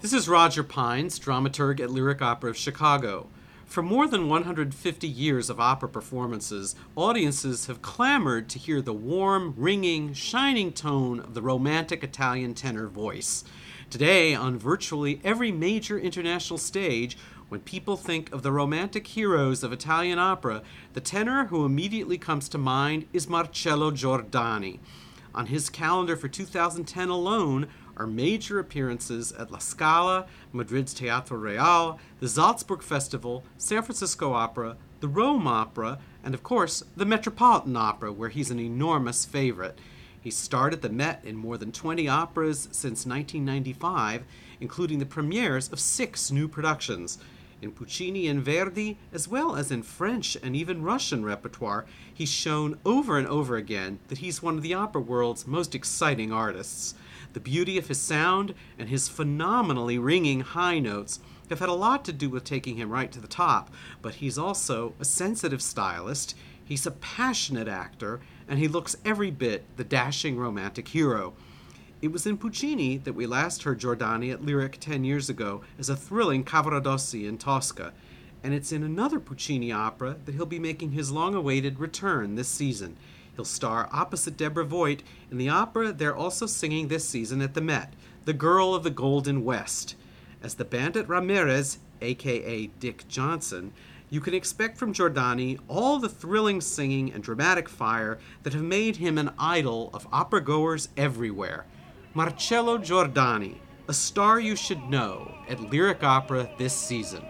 This is Roger Pines, dramaturg at Lyric Opera of Chicago. For more than 150 years of opera performances, audiences have clamored to hear the warm, ringing, shining tone of the romantic Italian tenor voice. Today, on virtually every major international stage, when people think of the romantic heroes of Italian opera, the tenor who immediately comes to mind is Marcello Giordani. On his calendar for 2010 alone are major appearances at La Scala, Madrid's Teatro Real, the Salzburg Festival, San Francisco Opera, the Rome Opera, and of course, the Metropolitan Opera, where he's an enormous favorite. He starred at the Met in more than 20 operas since 1995, including the premieres of six new productions. In Puccini and Verdi, as well as in French and even Russian repertoire, he's shown over and over again that he's one of the opera world's most exciting artists. The beauty of his sound and his phenomenally ringing high notes have had a lot to do with taking him right to the top, but he's also a sensitive stylist, he's a passionate actor, and he looks every bit the dashing romantic hero. It was in Puccini that we last heard Giordani at Lyric 10 years ago as a thrilling Cavaradossi in Tosca, and it's in another Puccini opera that he'll be making his long awaited return this season. He'll star opposite Deborah Voigt in the opera they're also singing this season at the Met, The Girl of the Golden West. As the bandit Ramirez, aka Dick Johnson, you can expect from Giordani all the thrilling singing and dramatic fire that have made him an idol of opera goers everywhere. Marcello Giordani, a star you should know at Lyric Opera this season.